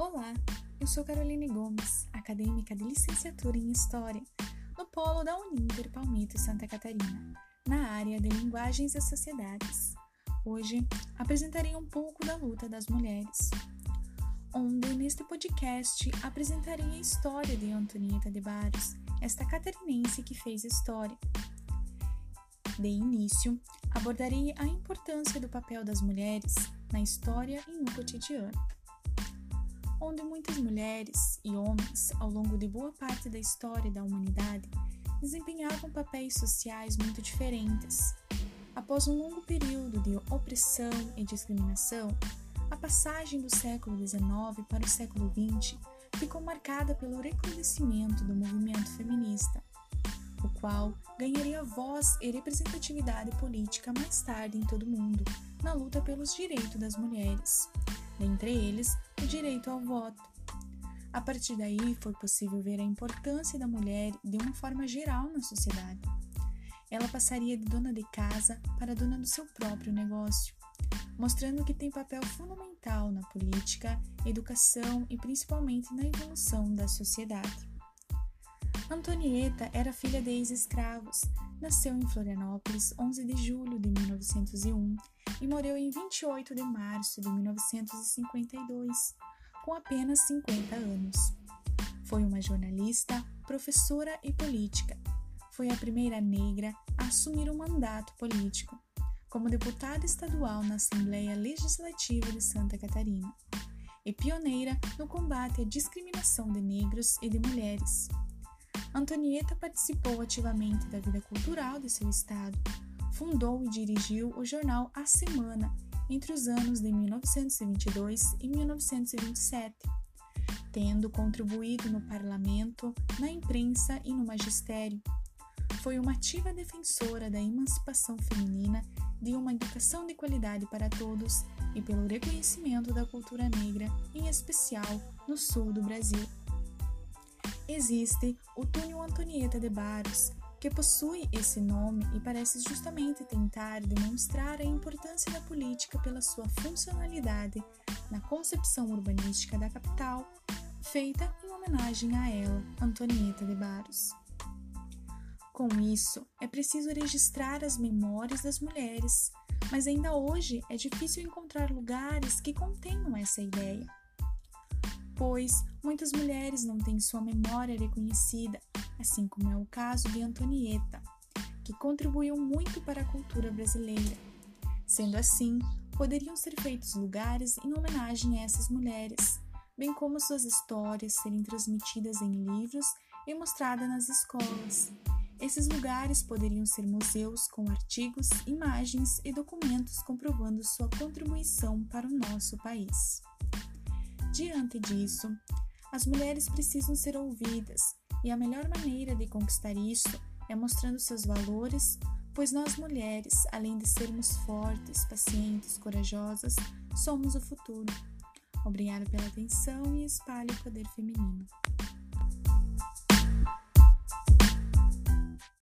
Olá, eu sou Caroline Gomes, acadêmica de licenciatura em História, no polo da Uninter Palmito Santa Catarina, na área de Linguagens e Sociedades. Hoje apresentarei um pouco da luta das mulheres, onde neste podcast apresentarei a história de Antonieta de Barros, esta catarinense que fez história. De início, abordarei a importância do papel das mulheres na história e no cotidiano onde muitas mulheres e homens, ao longo de boa parte da história da humanidade, desempenhavam papéis sociais muito diferentes. Após um longo período de opressão e discriminação, a passagem do século XIX para o século XX ficou marcada pelo recrudescimento do movimento feminista, o qual ganharia voz e representatividade política mais tarde em todo o mundo, na luta pelos direitos das mulheres dentre eles o direito ao voto. A partir daí, foi possível ver a importância da mulher de uma forma geral na sociedade. Ela passaria de dona de casa para dona do seu próprio negócio, mostrando que tem papel fundamental na política, educação e principalmente na evolução da sociedade. Antonieta era filha de ex-escravos. Nasceu em Florianópolis 11 de julho de 1901 e morreu em 28 de março de 1952, com apenas 50 anos. Foi uma jornalista, professora e política. Foi a primeira negra a assumir um mandato político, como deputada estadual na Assembleia Legislativa de Santa Catarina, e pioneira no combate à discriminação de negros e de mulheres. Antonieta participou ativamente da vida cultural de seu estado, fundou e dirigiu o jornal A Semana entre os anos de 1922 e 1927, tendo contribuído no parlamento, na imprensa e no magistério. Foi uma ativa defensora da emancipação feminina, de uma educação de qualidade para todos e pelo reconhecimento da cultura negra, em especial no sul do Brasil. Existe o Túnel Antonieta de Barros, que possui esse nome e parece justamente tentar demonstrar a importância da política pela sua funcionalidade na concepção urbanística da capital, feita em homenagem a ela, Antonieta de Barros. Com isso, é preciso registrar as memórias das mulheres, mas ainda hoje é difícil encontrar lugares que contenham essa ideia. Pois muitas mulheres não têm sua memória reconhecida assim como é o caso de Antonieta, que contribuiu muito para a cultura brasileira. Sendo assim, poderiam ser feitos lugares em homenagem a essas mulheres, bem como suas histórias serem transmitidas em livros e mostradas nas escolas. Esses lugares poderiam ser museus com artigos, imagens e documentos comprovando sua contribuição para o nosso país. Diante disso, as mulheres precisam ser ouvidas e a melhor maneira de conquistar isso é mostrando seus valores, pois nós mulheres, além de sermos fortes, pacientes, corajosas, somos o futuro. Obrigada pela atenção e espalhe o poder feminino.